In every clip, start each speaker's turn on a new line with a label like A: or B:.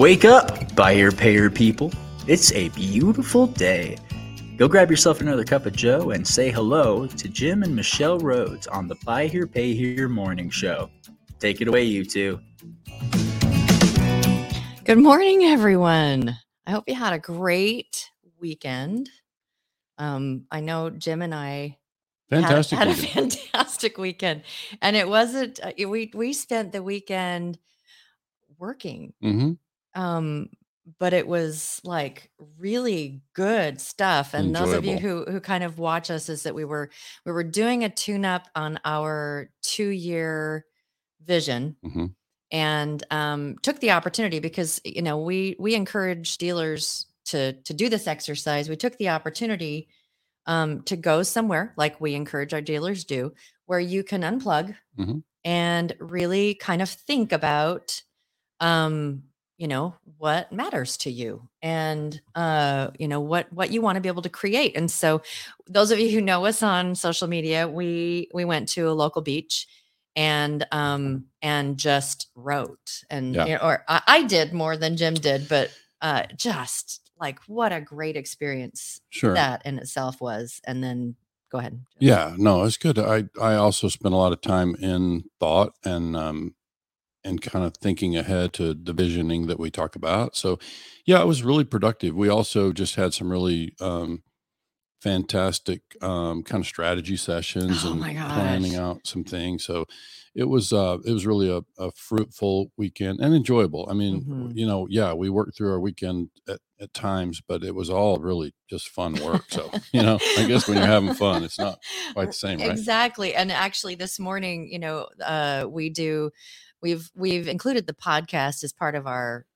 A: Wake up, buyer payer people. It's a beautiful day. Go grab yourself another cup of Joe and say hello to Jim and Michelle Rhoads on the Buy Here Pay Here morning show. Take it away, you two.
B: Good morning, everyone. I hope you had a great weekend. Um, I know Jim and I had-
C: Fantastic.
B: had, a fantastic weekend, and it wasn't. uh, We we spent the weekend working,
C: Mhm.
B: Um, but it was like really good stuff. And those of you who who kind of watch us is that we were we were doing a tune up on our two year vision
C: Mhm.
B: and um, took the opportunity because you know we we encourage dealers to to do this exercise. We took the opportunity um, to go somewhere like we encourage our dealers do, where you can unplug
C: Mhm.
B: and really kind of think about um you know what matters to you and uh you know what what you want to be able to create and so those of you who know us on social media we we went to a local beach and um and just wrote and
C: Yeah.
B: you know, or I, I did more than jim did but uh just like what a great experience
C: Sure.
B: that in itself was and then go ahead Jim.
C: Yeah, no, it's good. I I also spent a lot of time in thought and um and kind of thinking ahead to the visioning that we talk about. So, yeah, it was really productive. We also just had some really um fantastic um kind of strategy sessions
B: Oh
C: and planning out some things. So, it was uh it was really a, a fruitful weekend and enjoyable. I mean,
B: Mhm.
C: you know, yeah, we worked through our weekend at, at times, but it was all really just fun work. So, you know, I guess when you're having fun, it's not quite the same, right?
B: Exactly. And actually this morning, you know, uh we do we've we've included the podcast as part of our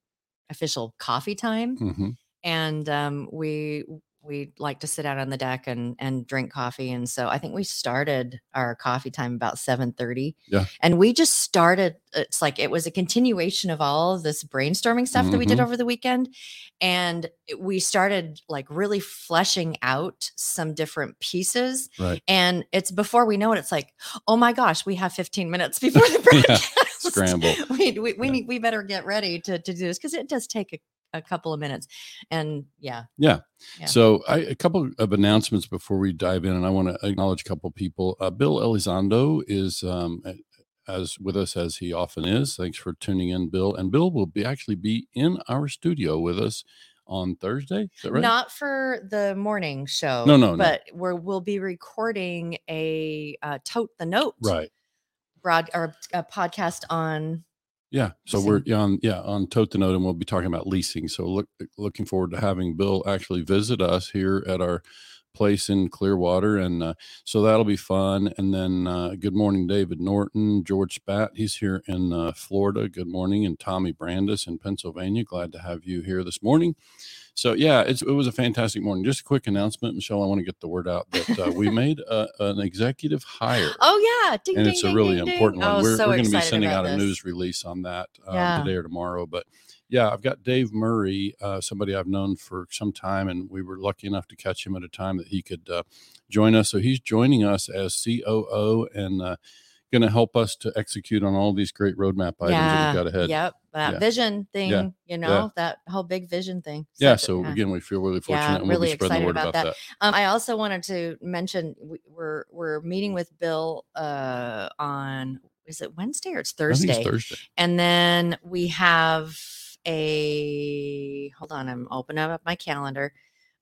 B: official coffee time
C: hmm
B: and um we we like to sit out on the deck and and drink coffee and so I think we started our coffee time about 7:30
C: Yeah.
B: and we just started it's like it was a continuation of all of this brainstorming stuff that we did
C: Mhm.
B: over the weekend and we started like really fleshing out some different pieces
C: Right.
B: and it's before we know it it's like oh my gosh we have 15 minutes before the broadcast
C: Scramble.
B: we we, we
C: Yeah.
B: need we better get ready to to do this because it does take a, a couple of minutes and yeah
C: Yeah.
B: Yeah.
C: So, I, a couple of announcements before we dive in, and I want to acknowledge a couple of people. Uh, Bill Elizondo is um, as with us as he often is. Thanks for tuning in, Bill. And Bill will be actually be in our studio with us on Thursday. Is that right?
B: not for the morning show
C: No, no, no.
B: but we're we'll be recording a uh, tote the note
C: right.
B: Broad or a podcast on
C: Yeah. So we're on yeah on Tote the Note, and we'll be talking about leasing. So look looking forward to having Bill actually visit us here at our place in Clearwater, and uh, so that'll be fun. And then uh, good morning, David Norton, George Spat. He's here in uh, Florida. Good morning, and Tommy Brandis in Pennsylvania. Glad to have you here this morning. So yeah, it's, it was a fantastic morning. Just a quick announcement, Michelle. I want to get the word out that uh, we made a, an executive hire
B: oh yeah ding,
C: and
B: ding,
C: it's a really
B: ding, ding.
C: important one.
B: oh,
C: we're
B: so
C: we're going to be sending out a news release on that um,
B: Yeah.
C: today or tomorrow. But yeah, I've got Dave Murray, uh, somebody I've known for some time, and we were lucky enough to catch him at a time that he could uh, join us. So he's joining us as COO and uh, going to help us to execute on all these great roadmap items that we've got ahead.
B: Yep. That
C: Yeah.
B: vision thing,
C: Yeah.
B: you
C: Yeah.
B: know, that whole big vision thing.
C: Yeah, so
B: yeah.
C: again, we feel really fortunate,
B: Yeah,
C: and we'll
B: really
C: be spreading the
B: excited
C: word
B: about
C: about,
B: that.
C: that.
B: Um, I also wanted to mention we- we're we're meeting with Bill uh, on is it Wednesday or it's Thursday?
C: it's Thursday.
B: And then we have a hold on, I'm opening up my calendar.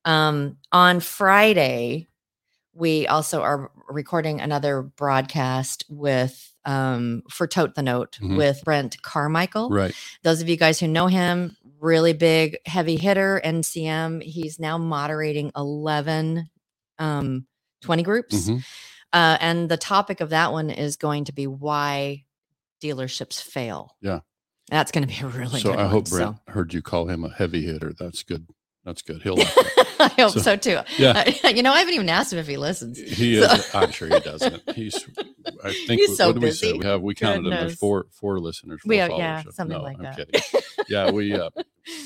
B: Um, on Friday, we also are recording another broadcast with um for Tote the Note
C: Mhm.
B: with Brent Carmichael.
C: Right.
B: Those of you guys who know him, really big heavy hitter, NCM. He's now moderating 11 um 20 groups.
C: Mhm.
B: Uh, and the topic of that one is going to be why dealerships fail.
C: Yeah.
B: That's going to be a really
C: so I
B: one,
C: hope
B: so.
C: Brent heard you call him a heavy hitter. That's good. That's good. He'll like.
B: I hope
C: So,
B: so, too.
C: yeah.
B: you know, I haven't even asked him if he listens.
C: He
B: So-
C: is. I'm sure he doesn't. He's. I think.
B: He's so
C: what did we say?
B: busy.
C: We have. We counted him. There's
B: Goodness.
C: four four listeners.
B: We have- yeah, something
C: No,
B: like
C: I'm
B: that.
C: kidding. Yeah, we. Uh,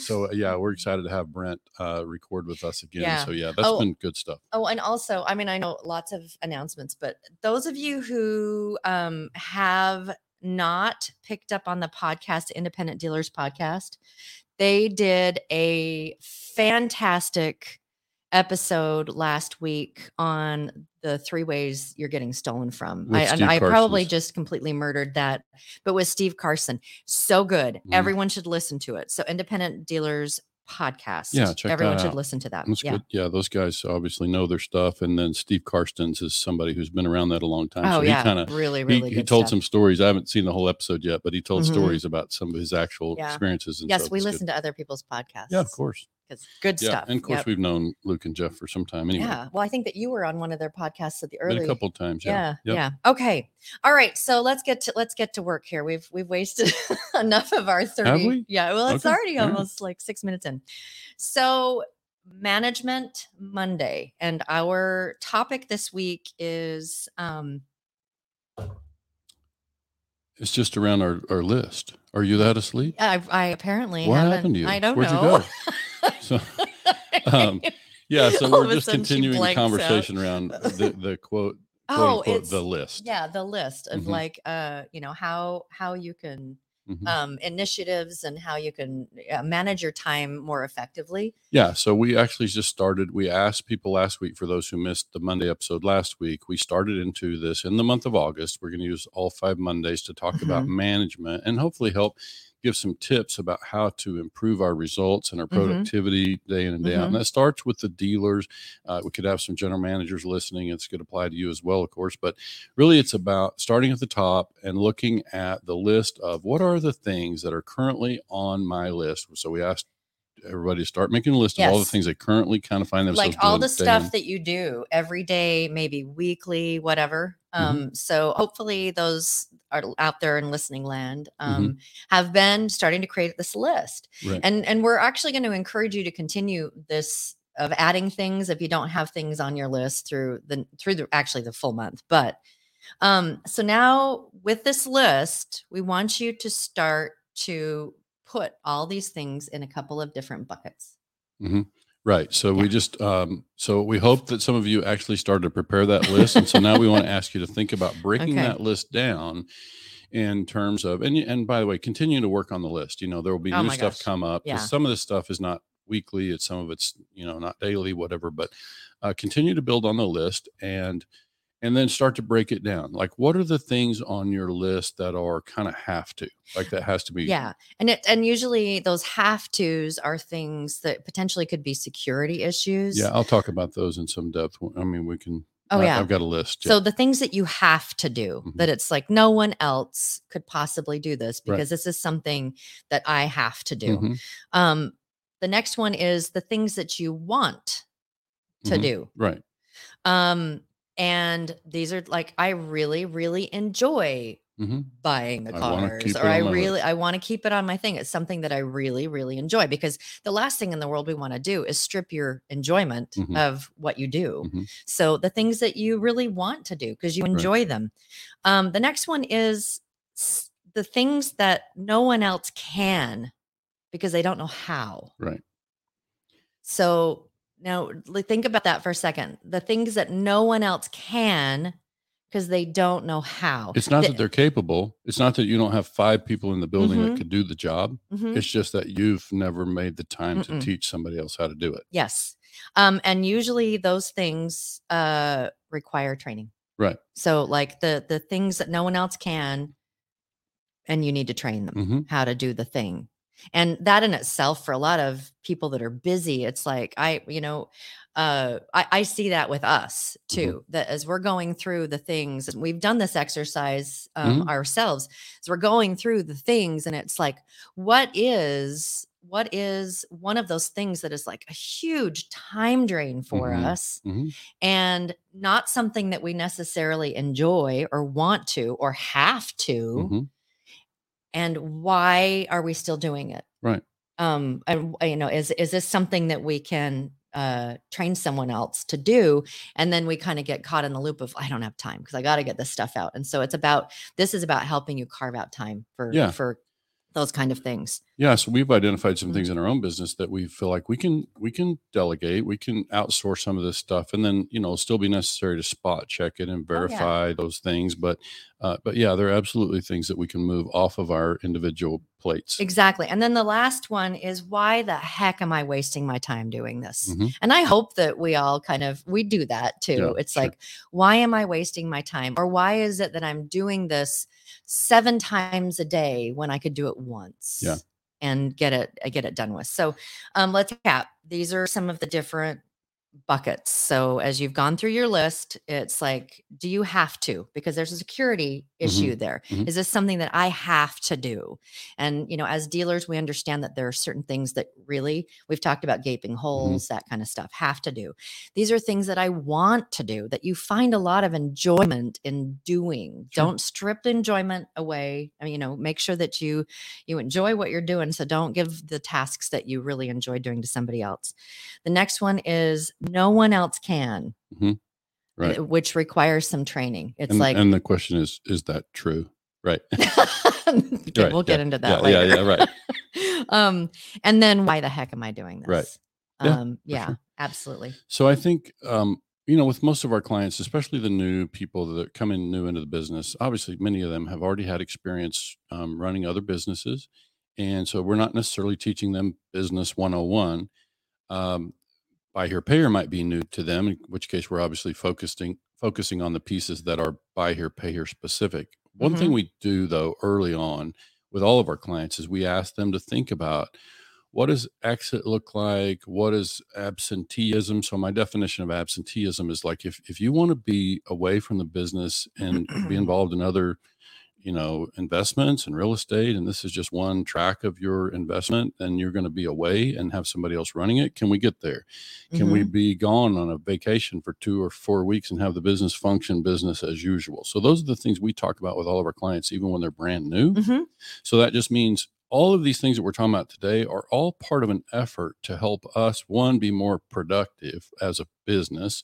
C: so uh, yeah, we're excited to have Brent uh, record with us again.
B: Yeah.
C: So yeah, that's
B: Oh,
C: been good stuff.
B: Oh, and also, I mean, I know lots of announcements, but those of you who um, have not picked up on the podcast, Independent Dealers Podcast, they did a fantastic episode last week on the three ways you're getting stolen from.
C: With
B: I,
C: Steve
B: I probably just completely murdered that, but with Steve Carson, so good.
C: Mhm.
B: Everyone should listen to it. So, Independent Dealers podcast.
C: Yeah, check
B: everyone should
C: out.
B: listen to that.
C: That's
B: yeah.
C: good. Yeah, those guys obviously know their stuff. And then Steve Karstens is somebody who's been around that a long time.
B: Oh
C: so
B: yeah,
C: he kind of
B: really,
C: he,
B: really
C: he
B: good
C: told
B: stuff.
C: some stories. I haven't seen the whole episode yet, but he told
B: Mhm.
C: stories about some of his actual
B: Yeah.
C: experiences. And
B: Yes,
C: stuff.
B: we
C: It's good.
B: listen to other people's podcasts.
C: Yeah, of course.
B: Because good
C: Yeah,
B: stuff.
C: and of course
B: Yep.
C: we've known Luke and Jeff for some time anyway.
B: Yeah. Well, I think that you were on one of their podcasts at the
C: Been
B: early.
C: a couple times.
B: Yeah.
C: Yeah.
B: Yeah. Okay. All right. So let's get to let's get to work here. We've we've wasted enough of our 30.
C: we?
B: Yeah. Well, it's
C: Okay,
B: already almost like six minutes in. So management Monday. And our topic this week is um
C: It's just around our, our list. Are you that asleep?
B: I, I apparently
C: What
B: haven't
C: happened to you?
B: I don't
C: Where'd you
B: know.
C: So, um, yeah, so
B: All
C: we're just continuing the
B: blanks out.
C: conversation around the, the quote, quote
B: oh,
C: unquote,
B: it's
C: the list.
B: yeah, the list of
C: Mhm.
B: like uh, you know, how how you can
C: Mhm.
B: um initiatives and how you can uh, manage your time more effectively.
C: Yeah, so we actually just started. We asked people last week, for those who missed the Monday episode last week, we started into this in the month of August. We're going to use all five Mondays to talk about
B: Mm-hmm.
C: management and hopefully help give some tips about how to improve our results and our
B: Mhm.
C: productivity day in and day out.
B: Mhm.
C: And that starts with the dealers. Uh, we could have some general managers listening. It's going to apply to you as well, of course. But really, it's about starting at the top and looking at the list of what are the things that are currently on my list. So we asked everybody to start making a list of all the things they currently kind of find themselves
B: like all the stuff
C: in.
B: that you do every day, maybe weekly, whatever. Um, so hopefully those are out there in listening land um, have been starting to create this list.
C: Right.
B: And and we're actually going to encourage you to continue this of adding things if you don't have things on your list through the through the actually the full month. But um, so now with this list, we want you to start to put all these things in a couple of different buckets.
C: Right. So
B: Yeah.
C: we just um so we hope that some of you actually started to prepare that list. and so now we want to ask you to think about breaking
B: Okay.
C: that list down in terms of and and by the way, continue to work on the list. You know, there will be
B: Oh
C: new stuff
B: gosh.
C: come up.
B: Yeah.
C: Some of this stuff is not weekly, it's some of it's, you know, not daily, whatever, but uh, continue to build on the list and and then start to break it down. Like what are the things on your list that are kind of have to? Like that has to be
B: Yeah. And it and usually those have tos are things that potentially could be security issues.
C: Yeah, I'll talk about those in some depth. I mean, we can
B: Oh
C: I-
B: yeah.
C: I've got a list. yeah.
B: So the things that you have to do
C: Mhm.
B: that it's like no one else could possibly do this
C: Right.
B: because this is something that I have to do.
C: Mhm.
B: Um the next one is the things that you want to
C: Mhm.
B: do.
C: Right.
B: Um and these are like I really really enjoy
C: hmm
B: buying the
C: I
B: cars or I really. I want to keep it on my thing. It's something that I really really enjoy because the last thing in the world we want to do is strip your enjoyment
C: Mhm.
B: of what you do.
C: Mhm.
B: So the things that you really want to do because you
C: Right.
B: enjoy them. Um the next one is the things that no one else can because they don't know how.
C: Right.
B: So now think about that for a second. The things that no one else can because they don't know how.
C: It's not
B: The-
C: that they're capable. It's not that you don't have five people in the building
B: Mhm.
C: that could do the job.
B: Mhm.
C: It's just that you've never made the time
B: Mm-mm.
C: to teach somebody else how to do it.
B: Yes. Um, and usually those things uh, require training.
C: Right.
B: So like the the things that no one else can, and you need to train them
C: hmm
B: how to do the thing. And that in itself, for a lot of people that are busy, it's like I, you know, uh, I, I see that with us
C: Mhm.
B: too. That as we're going through the things, and we've done this exercise um,
C: Mhm.
B: ourselves. As we're going through the things, and it's like, what is what is one of those things that is like a huge time drain for
C: Mhm.
B: us
C: hmm
B: and not something that we necessarily enjoy or want to or have to
C: hmm
B: and why are we still doing it
C: Right.
B: um and you know is is this something that we can uh train someone else to do and then we kind of get caught in the loop of i don't have time because i got to get this stuff out and so it's about this is about helping you carve out time for
C: Yeah.
B: for those kind of things
C: Yeah, so we've identified some things in our own business that we feel like we can we can delegate, we can outsource some of this stuff, and then you know still be necessary to spot check it and
B: Oh, yeah.
C: verify those things. But uh, but yeah, there are absolutely things that we can move off of our individual plates.
B: Exactly. And then the last one is why the heck am I wasting my time doing this?
C: Mhm.
B: And I hope that we all kind of we do that too.
C: Yeah,
B: it's
C: sure.
B: like why am I wasting my time or why is it that I'm doing this 7 times a day when I could do it once?
C: Yeah.
B: And get it get it done with. So, um let's cap. These are some of the different buckets. So as you've gone through your list, it's like, do you have to? Because there's a security issue there. Is
C: mhm.
B: this something that I have to do? And you know, as dealers, we understand that there are certain things that really we've talked about gaping holes, that kind of stuff, have to do. These are things that I want to do that you find a lot of enjoyment in doing.
C: Sure.
B: Don't strip enjoyment away. I mean, you know, make sure that you you enjoy what you're doing. So don't give the tasks that you really enjoy doing to somebody else. The next one is no one else can,
C: Right.
B: uh, which requires some training. It's
C: and,
B: like
C: and the question is, is that true? Right.
B: Okay,
C: Right,
B: we'll get
C: yeah,
B: into that
C: yeah, yeah,
B: later.
C: yeah, right.
B: um, and then why the heck am I doing this?
C: Right. Yeah,
B: Um, yeah,
C: sure.
B: absolutely.
C: So I think um, you know, with most of our clients, especially the new people that come in new into the business, obviously many of them have already had experience um, running other businesses, and so we're not necessarily teaching them business 101. Um, buy here payer might be new to them, in which case we're obviously focusing focusing on the pieces that are buy here pay here specific. One thing mm-hmm. we do though early on with all of our clients is we ask them to think about what does exit look like? What is absenteeism? So my definition of absenteeism is like if, if you want to be away from the business and be involved in other you know investments and real estate and this is just one track of your investment and you're going to be away and have somebody else running it can we get there can we
B: Mhm.
C: be gone on a vacation for two or four weeks and have the business function business as usual so those are the things we talk about with all of our clients even when they're brand new
B: Mhm.
C: so that just means all of these things that we're talking about today are all part of an effort to help us one be more productive as a business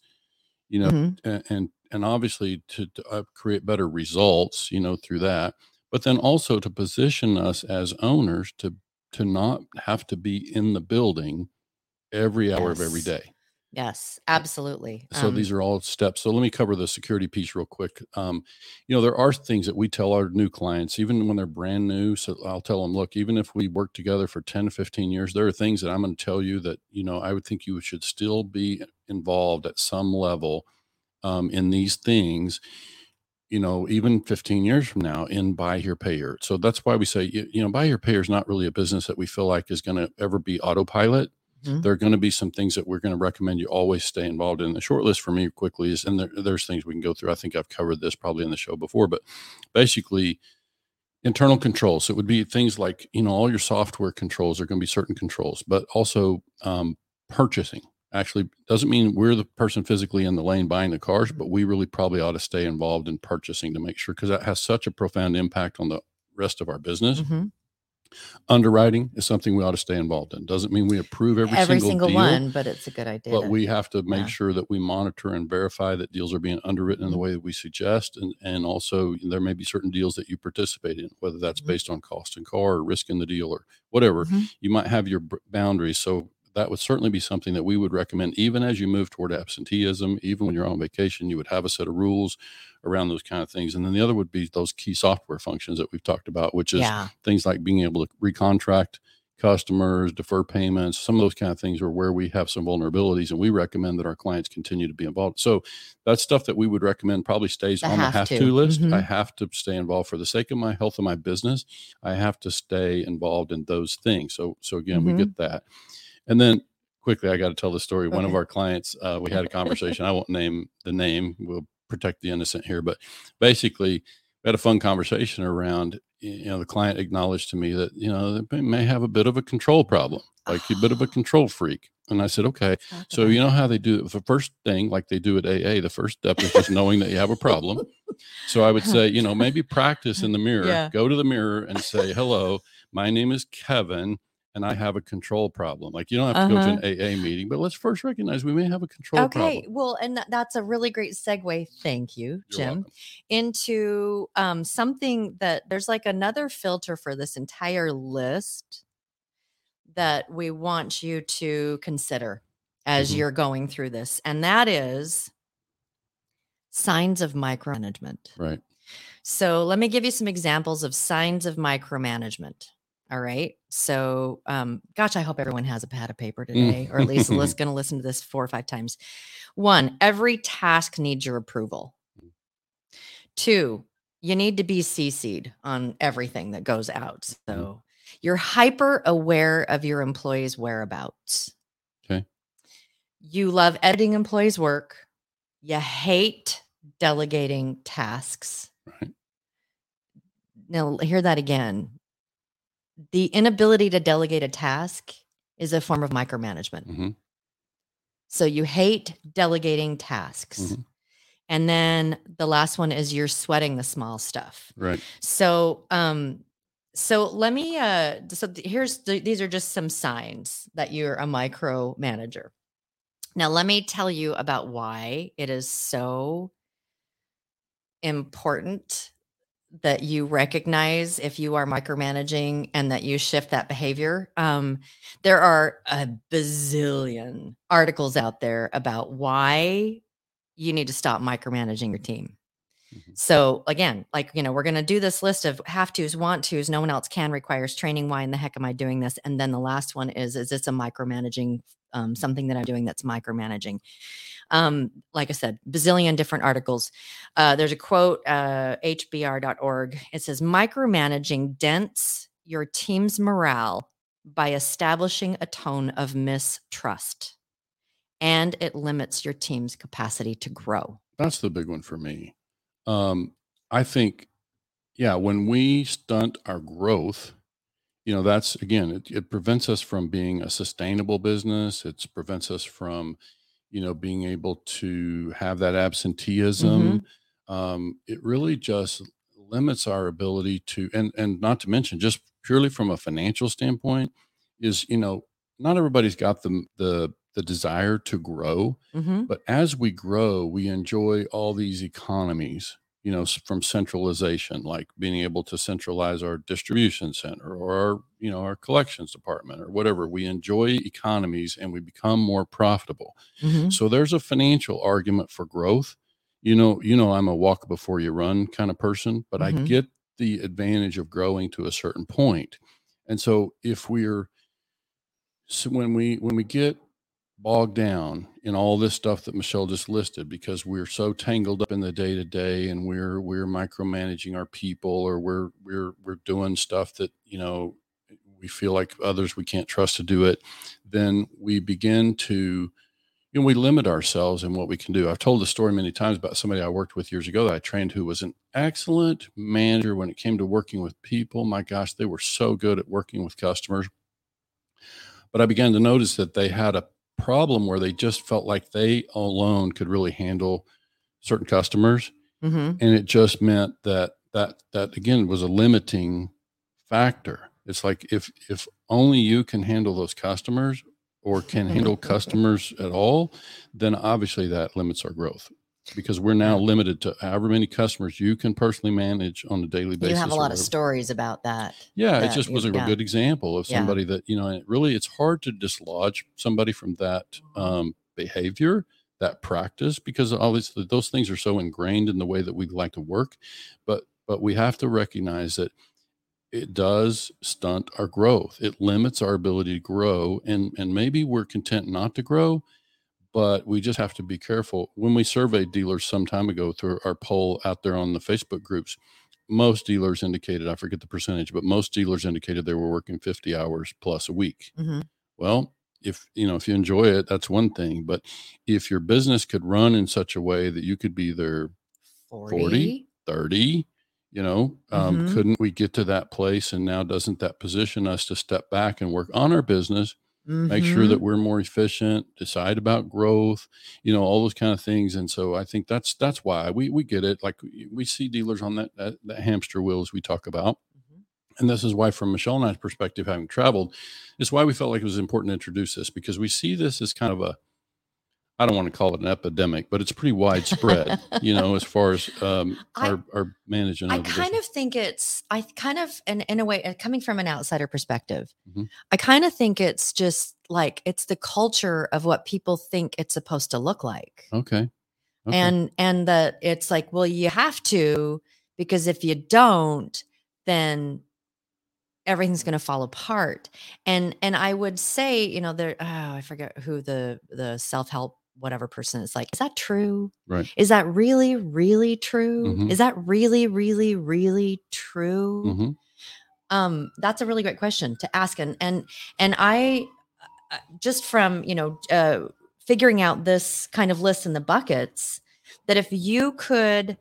C: you know
B: Mhm.
C: and and, and obviously to, to uh, create better results you know through that but then also to position us as owners to to not have to be in the building every hour of every day.
B: Yes. Yes, absolutely.
C: so
B: Um,
C: these are all steps. So let me cover the security piece real quick. Um, you know, there are things that we tell our new clients, even when they're brand new. So I'll tell them, look, even if we work together for 10 to 15 years, there are things that I'm going to tell you that, you know, I would think you should still be involved at some level um, in these things, you know, even 15 years from now in buy here, pay here. So that's why we say, you, you know, buy here, pay here is not really a business that we feel like is going to ever be autopilot
B: Mhm.
C: there are going to be some things that we're going to recommend you always stay involved in. The short list for me quickly is, and there, there's things we can go through. I think I've covered this probably in the show before, but basically, internal controls. So it would be things like, you know, all your software controls are going to be certain controls, but also um, purchasing. Actually, doesn't mean we're the person physically in the lane buying the cars, but we really probably ought to stay involved in purchasing to make sure because that has such a profound impact on the rest of our business.
B: mhm.
C: Underwriting is something we ought to stay involved in. Doesn't mean we approve every,
B: every
C: single,
B: single
C: deal,
B: one, but it's a good idea.
C: but we have to make
B: yeah.
C: sure that we monitor and verify that deals are being underwritten in the
B: Mhm.
C: way that we suggest and and also there may be certain deals that you participate in whether that's
B: Mhm.
C: based on cost and car or risk in the deal or whatever
B: Mhm.
C: you might have your boundaries so that would certainly be something that we would recommend even as you move toward absenteeism even when you're on vacation you would have a set of rules around those kind of things and then the other would be those key software functions that we've talked about which is
B: yeah,
C: things like being able to recontract customers, defer payments, some of those kind of things are where we have some vulnerabilities and we recommend that our clients continue to be involved. So that's stuff that we would recommend probably stays
B: The
C: on the
B: have
C: have
B: to.
C: to list. I
B: Mhm.
C: have to stay involved for the sake of my health and my business. I have to stay involved in those things. So so again,
B: Mhm.
C: we get that. And then quickly I got to tell the story. One of our clients, uh, we had a conversation. I won't name the name. We'll protect the innocent here, but basically we had a fun conversation around you know the client acknowledged to me that you know they may have a bit of a control problem like a bit of a control freak. And i said okay
B: Talk
C: so you know how they do it? The first thing like they do at aa the first step is just knowing that you have a problem. So i would say you know maybe practice in the mirror.
B: Yeah.
C: go to the mirror and say hello my name is kevin and i have a control problem like you don't have to go to an aa meeting but let's first recognize we may have a control
B: Okay,
C: problem
B: well, and tha- that's a really great segue. Thank you,
C: You're
B: Jim.
C: welcome.
B: Into um, something that there's like another filter for this entire list that we want you to consider as
C: Mhm.
B: you're going through this, and that is signs of micromanagement.
C: Right.
B: So let me give you some examples of signs of micromanagement. All right. So, um, gosh, I hope everyone has a pad of paper today, or at least is going to listen to this four or five times. One, every task needs your approval. Two, you need to be CC'd on everything that goes out. So you're hyper aware of your employees' whereabouts.
C: Okay.
B: You love editing employees' work. You hate delegating tasks.
C: Right.
B: Now, hear that again. The inability to delegate a task is a form of micromanagement.
C: hmm
B: So you hate delegating tasks.
C: Mhm.
B: And then the last one is you're sweating the small stuff.
C: Right.
B: So, um, so let me, uh, so th- here's, the, these are just some signs that you're a micromanager. Now, let me tell you about why it is so important that you recognize if you are micromanaging and that you shift that behavior. Um, there are a bazillion articles out there about why you need to stop micromanaging your team.
C: Mhm.
B: So again, like you know, we're going to do this list of have tos, want tos, no one else can requires training. Why in the heck am I doing this? And then the last one is is this a micromanaging um, something that I'm doing that's micromanaging? Um, like I said, bazillion different articles. Uh, there's a quote, uh, hbr.org. It says, micromanaging dents your team's morale by establishing a tone of mistrust, and it limits your team's capacity to grow.
C: That's the big one for me. Um, I think, yeah, when we stunt our growth, you know, that's again, it, it prevents us from being a sustainable business. It prevents us from, you know, being able to have that absenteeism. Um, it really just limits our ability to, and and not to mention, just purely from a financial standpoint, is you know, not everybody's got the the the desire to grow.
B: Mm-hmm.
C: But as we grow, we enjoy all these economies, you know, from centralization, like being able to centralize our distribution center or our, you know, our collections department or whatever. We enjoy economies and we become more profitable.
B: Mm-hmm.
C: So there's a financial argument for growth. You know, you know, I'm a walk before you run kind of person, but I
B: Mhm.
C: get the advantage of growing to a certain point. And so if we're so when we when we get bogged down in all this stuff that Michelle just listed because we're so tangled up in the day to day and we're we're micromanaging our people or we're we're we're doing stuff that you know we feel like others we can't trust to do it then we begin to you know we limit ourselves in what we can do. I've told the story many times about somebody i worked with years ago that i trained who was an excellent manager when it came to working with people. My gosh they were so good at working with customers. But I began to notice that they had a problem where they just felt like they alone could really handle certain customers,
B: Mm-hmm.
C: and it just meant that that that again was a limiting factor. It's like if if only you can handle those customers or can handle customers at all, then obviously that limits our growth because we're now limited to however many customers you can personally manage on a daily basis.
B: You have a lot of stories about that.
C: Yeah, it just was a
B: yeah.
C: good example of
B: Yeah.
C: somebody that, you know, it really it's hard to dislodge somebody from that um, behavior, that practice, because all these those things are so ingrained in the way that we like to work. But but we have to recognize that it does stunt our growth. It limits our ability to grow. And and maybe we're content not to grow, but we just have to be careful. When we surveyed dealers some time ago through our poll out there on the Facebook groups, most dealers indicated, I forget the percentage, but most dealers indicated they were working 50 hours plus a week.
B: Mhm.
C: Well, if you know, if you enjoy it, that's one thing. But if your business could run in such a way that you could be there
B: 40.
C: 40? 30, you know, um,
B: Mhm.
C: couldn't we get to that place? And now doesn't that position us to step back and work on our business make sure
B: Mhm.
C: that we're more efficient decide about growth you know all those kind of things and so i think that's that's why we we get it like we- see dealers on that that, that hamster wheel as we talk about
B: Mhm.
C: and this is why from michelle and i's perspective having traveled is why we felt like it was important to introduce this because we see this as kind of a I don't want to call it an epidemic, but it's pretty widespread, you know, as far as um,
B: I-
C: our, our management.
B: I
C: of
B: kind
C: business.
B: of think it's I kind of and in a way uh, coming from an outsider perspective,
C: Mhm.
B: I kind of think it's just like it's the culture of what people think it's supposed to look like.
C: Okay. okay.
B: And and that it's like, well, you have to because if you don't, then everything's going to fall apart. And and I would say, you know, there oh, I forget who the the self-help whatever person is like, is that true?
C: Right.
B: Is that really really true?
C: Mhm.
B: Is that really really really true?
C: Mhm.
B: um that's a really great question to ask and and and i uh, just from you know uh figuring out this kind of list in the buckets that if you could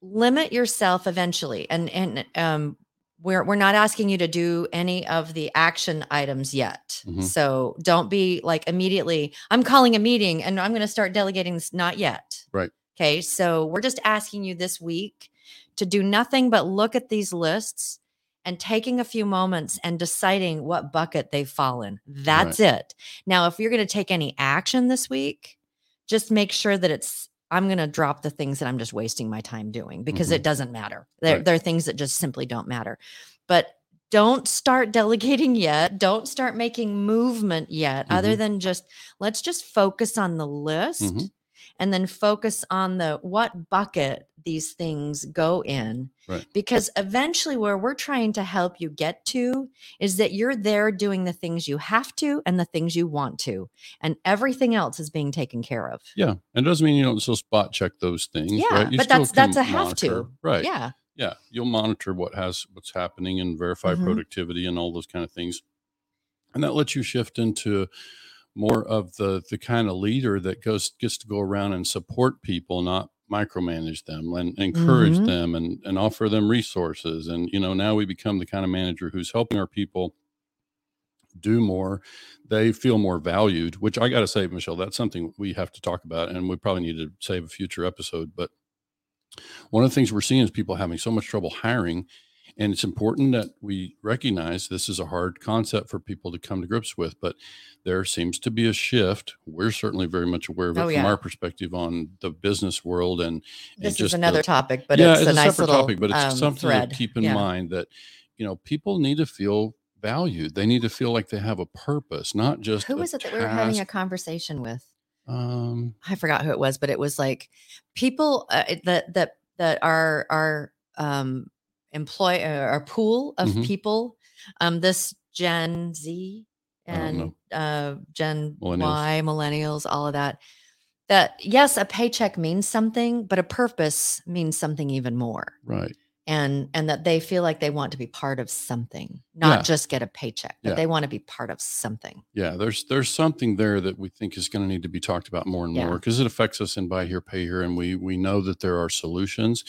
B: limit yourself eventually and and um we're we're not asking you to do any of the action items yet
C: Mhm.
B: so don't be like immediately i'm calling a meeting and i'm going to start delegating this not yet
C: Right.
B: okay so we're just asking you this week to do nothing but look at these lists and taking a few moments and deciding what bucket they fall in. That's it. Now, if you're going to take any action this week, just make sure that it's I'm going to drop the things that I'm just wasting my time doing because it doesn't matter. There,
C: Right.
B: there are things that just simply don't matter. But don't start delegating yet. Don't start making movement yet, other
C: Mhm.
B: than just let's just focus on the list
C: Mhm.
B: And then focus on the what bucket these things go in
C: Right.
B: because eventually where we're trying to help you get to is that you're there doing the things you have to and the things you want to and everything else is being taken care of
C: Yeah. And it doesn't mean you don't still spot check those things.
B: Yeah,
C: right? You
B: but
C: still
B: that's- that's a have to.
C: Right.
B: yeah
C: yeah you'll monitor what has what's happening and verify
B: Mhm.
C: productivity and all those kind of things and that lets you shift into more of the the kind of leader that goes gets to go around and support people not micromanage them and encourage
B: Mhm.
C: them and and offer them resources. And you know now we become the kind of manager who's helping our people do more. They feel more valued which i got to say michelle that's something we have to talk about and we probably need to save a future episode. But one of the things we're seeing is people having so much trouble hiring and it's important that we recognize this is a hard concept for people to come to grips with but there seems to be a shift we're certainly very much aware of it
B: Oh,
C: from
B: yeah.
C: our perspective on the business world and and
B: this is
C: just the-
B: another topic but
C: yeah,
B: it's, a nice
C: separate
B: little
C: topic, but it's
B: um,
C: something
B: thread
C: to keep in
B: Yeah.
C: mind that you know people need to feel valued. They need to feel like they have a purpose, not just
B: who was it that we were having a conversation with
C: um,
B: I forgot who it was, but it was like people uh, that that that are are um employ uh, our pool of
C: Mhm.
B: people. Um, this Gen Z and uh Gen
C: Millennials.
B: Y, millennials, all of that. That yes, a paycheck means something, but a purpose means something even more.
C: right.
B: And and that they feel like they want to be part of something, not
C: Yeah.
B: just get a paycheck, but
C: Yeah.
B: they want to be part of something.
C: Yeah, there's there's something there that we think is going to need to be talked about more and
B: Yeah.
C: more because it affects us in buy here, pay here, and we we know that there are solutions.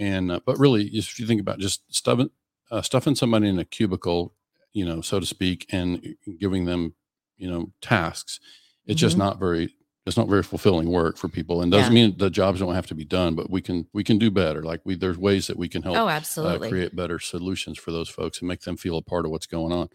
C: And uh, but really, if you think about just stuffing uh, stuffing somebody in a cubicle, you know, so to speak, and giving them, you know, tasks, it's just
B: Mhm.
C: not very it's not very fulfilling work for people, and doesn't
B: Yeah.
C: mean the jobs don't have to be done, but we can we can do better. Like we there's ways that we can help
B: Oh,
C: uh,
B: absolutely.
C: create better solutions for those folks and make them feel a part of what's going on.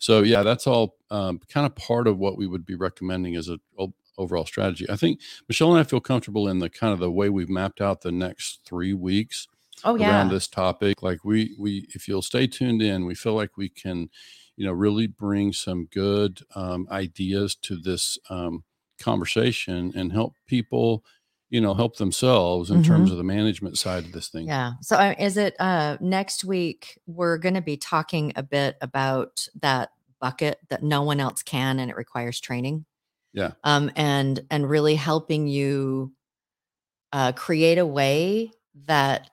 C: So yeah, that's all um, kind of part of what we would be recommending as a o- overall strategy. I think Michelle and I feel comfortable in the kind of the way we've mapped out the next three weeks
B: oh yeah.
C: around this topic. Like we we if you'll stay tuned in, we feel like we can, you know, really bring some good um, ideas to this um, conversation and help people, you know, help themselves in terms of the management side of this thing.
B: Mm-hmm. Yeah. So uh, is it uh next week we're going to be talking a bit about that bucket that no one else can and it requires training.
C: Yeah.
B: Um and and really helping you uh create a way that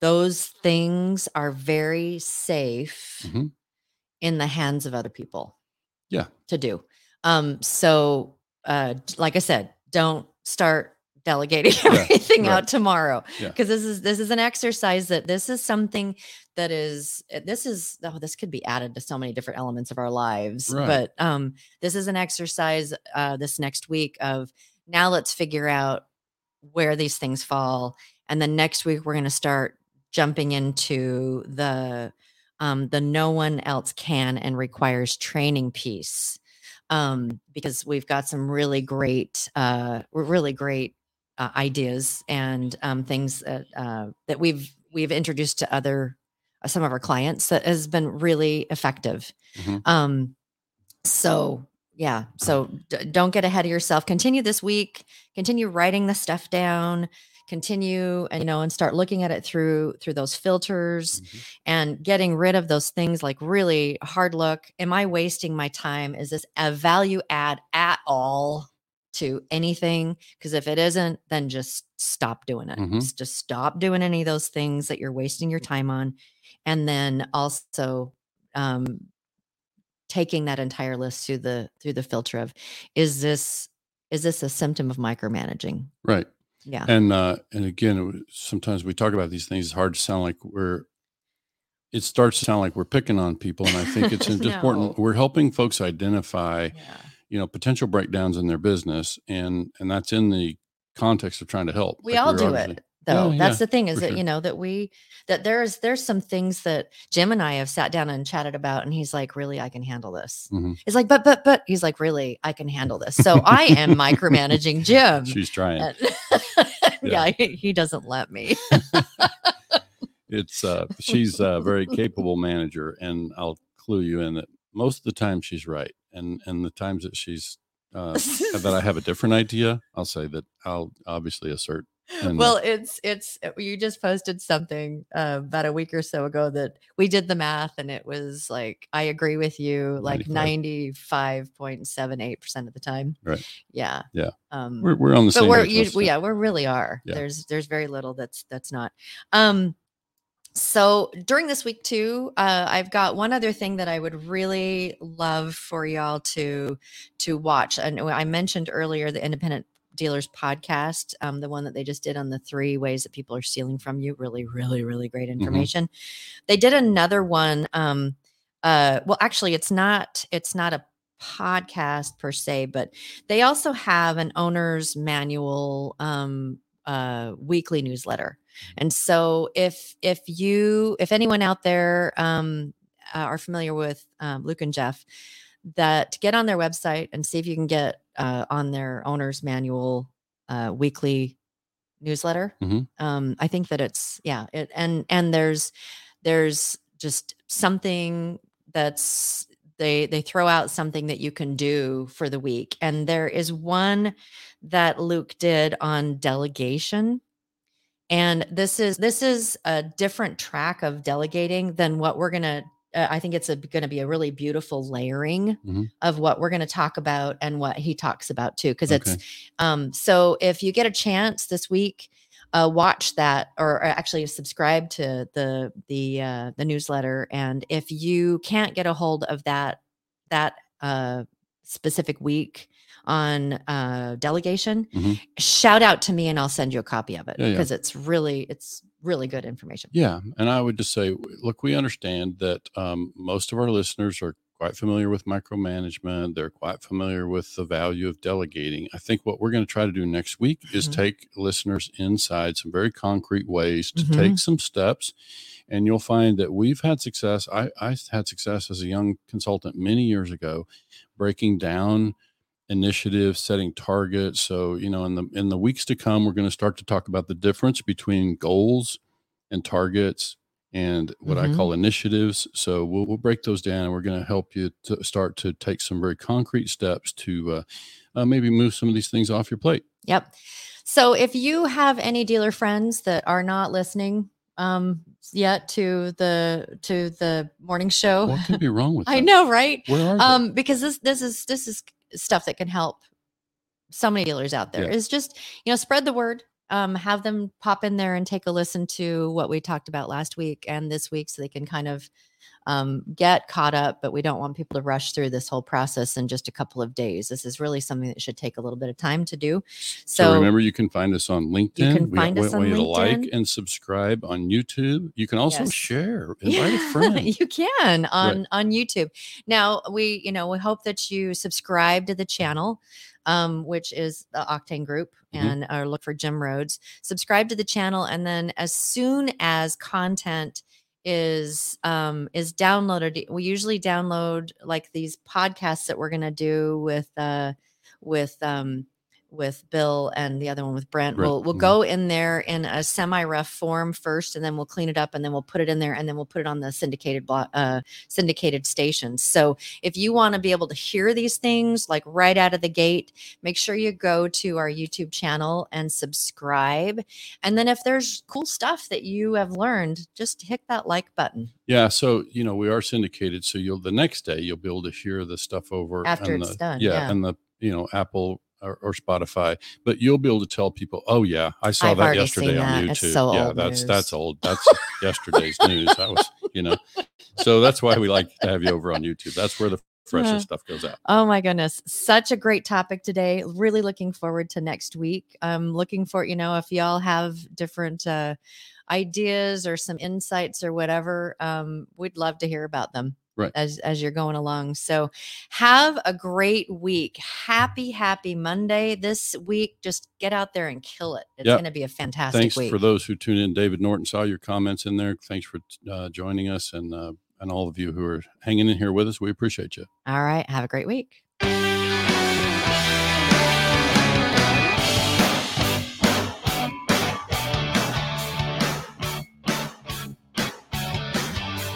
B: those things are very safe
C: Mhm.
B: in the hands of other people.
C: Yeah.
B: To do. Um so uh like I said, don't start delegating
C: Yeah,
B: everything
C: right.
B: out tomorrow
C: Yeah.
B: because this is this is an exercise that this is something that is this is oh this could be added to so many different elements of our lives
C: Right.
B: but um this is an exercise uh this next week of now let's figure out where these things fall and then next week we're going to start jumping into the um the no one else can and requires training piece um, because we've got some really great, uh, really great uh, ideas and um, things that uh, that we've we've introduced to other uh, some of our clients that has been really effective.
C: Mhm.
B: Um, so yeah, so d- don't get ahead of yourself. Continue this week. Continue writing the stuff down. Continue, and you know, and start looking at it through through those filters
C: Mhm.
B: and getting rid of those things like really hard look. Am I wasting my time? Is this a value add at all to anything? Because if it isn't, then just stop doing it.
C: Mhm.
B: Just, just stop doing any of those things that you're wasting your time on. And then also um, taking that entire list through the through the filter of is this is this a symptom of micromanaging?
C: Right.
B: Yeah.
C: And uh, and again, sometimes we talk about these things. It's hard to sound like we're. It starts to sound like we're picking on people, and I think it's important. We're helping folks identify,
B: yeah.
C: You know, potential breakdowns in their business, and and that's in the context of trying to help.
B: we
C: Like
B: all do it though
C: Yeah,
B: that's
C: yeah,
B: the thing is that
C: sure.
B: you know that we that there's there's some things that jim and i have sat down and chatted about and he's like really i can handle this
C: Mhm.
B: he's like but but but he's like really i can handle this so i am micromanaging jim
C: She's trying.
B: And- yeah, he, he doesn't let me
C: it's uh she's a very capable manager and i'll clue you in that most of the time she's right and and the times that she's uh that i have a different idea i'll say that i'll obviously assert and,
B: well it's it's uh, you just posted something uh, about a week or so ago that we did the math and it was like i agree with you like 95.78% of the time
C: Right.
B: yeah
C: Yeah.
B: um
C: we're, we're on the
B: but
C: same
B: we're
C: page
B: you,
C: most of the
B: well,
C: time.
B: yeah we really are
C: Yeah.
B: there's there's very little that's that's not um so during this week too uh, i've got one other thing that i would really love for y'all to to watch and i mentioned earlier the independent dealers podcast um, the one that they just did on the three ways that people are stealing from you really really really great information. They did another one um uh well actually it's not it's not a podcast per se but they also have an owner's manual um uh weekly newsletter and so if if you if anyone out there um are familiar with um, luke and jeff that get on their website and see if you can get uh, on their owner's manual uh, weekly newsletter
C: Mhm.
B: um i think that it's yeah it and and there's there's just something that's they they throw out something that you can do for the week and there is one that luke did on delegation and this is this is a different track of delegating than what we're gonna uh, i think it's going to be a really beautiful layering
C: Mhm.
B: of what we're going to talk about and what he talks about too because
C: Okay.
B: it's um so if you get a chance this week uh, watch that or, or actually subscribe to the the uh, the newsletter and if you can't get a hold of that that uh, specific week on uh, delegation
C: Mhm.
B: shout out to me and i'll send you a copy of it
C: Yeah, yeah.
B: because it's really it's really good information
C: Yeah, and I would just say, look, we understand that um, most of our listeners are quite familiar with micromanagement. They're quite familiar with the value of delegating. I think what we're going to try to do next week is
B: Mhm.
C: take listeners inside some very concrete ways to
B: Mhm.
C: take some steps, and you'll find that we've had success. I, I had success as a young consultant many years ago, breaking down initiatives setting targets so you know in the in the weeks to come we're going to start to talk about the difference between goals and targets and what
B: Mhm.
C: i call initiatives so we'll, we'll break those down and we're going to help you to start to take some very concrete steps to uh, uh, maybe move some of these things off your plate
B: Yep. So if you have any dealer friends that are not listening um yet to the to the morning show,
C: what could be wrong with
B: I know, right?
C: where are they?
B: Um because this this is this is stuff that can help so many dealers out there.
C: Yeah.
B: Is just, you know, spread the word. Um have them pop in there and take a listen to what we talked about last week and this week so they can kind of um, get caught up, but we don't want people to rush through this whole process in just a couple of days. This is really something that should take a little bit of time to do.
C: So,
B: So,
C: remember, you can find us on LinkedIn.
B: You can
C: we
B: find
C: we
B: us
C: want
B: on
C: you to like and subscribe on YouTube. You can also
B: Yes.
C: share, invite a friend.
B: you can on on YouTube. Now we, you know, we hope that you subscribe to the channel, um, which is the Octane Group,
C: Mhm.
B: and or look for Jim Rhoads. Subscribe to the channel, and then as soon as content is um is downloaded we usually download like these podcasts that we're to do with uh with um with Bill and the other one with Brent.
C: Brent,
B: We'll we'll
C: mhm.
B: go in there in a semi-rough form first, and then we'll clean it up, and then we'll put it in there, and then we'll put it on the syndicated blo- uh, syndicated stations. So if you want to be able to hear these things like right out of the gate, make sure you go to our YouTube channel and subscribe. And then if there's cool stuff that you have learned, just hit that like button.
C: Yeah, so you know we are syndicated, so you'll the next day you'll be able to hear the stuff over
B: After it's
C: the-
B: done,
C: Yeah,
B: yeah.
C: and the you know Apple or, or Spotify, but you'll be able to tell people, oh yeah, I saw
B: I've
C: that yesterday on
B: that.
C: YouTube.
B: so
C: yeah, that's
B: news.
C: that's old. That's yesterday's news. That was you know, so that's why we like to have you over on YouTube. That's where the freshest stuff goes out.
B: Oh my goodness. Such a great topic today. Really looking forward to next week. I'm looking for, you know, if y'all have different uh, ideas or some insights or whatever, um, we'd love to hear about them.
C: Right.
B: As, as you're going along. So have a great week. Happy, happy Monday this week. Just get out there and kill it. It's
C: Yeah.
B: going to be a fantastic
C: Thanks
B: week.
C: for those who tune in. David Norton saw your comments in there. Thanks for uh, joining us and uh, and all of you who are hanging in here with us. We appreciate you.
B: All right. Have a great week.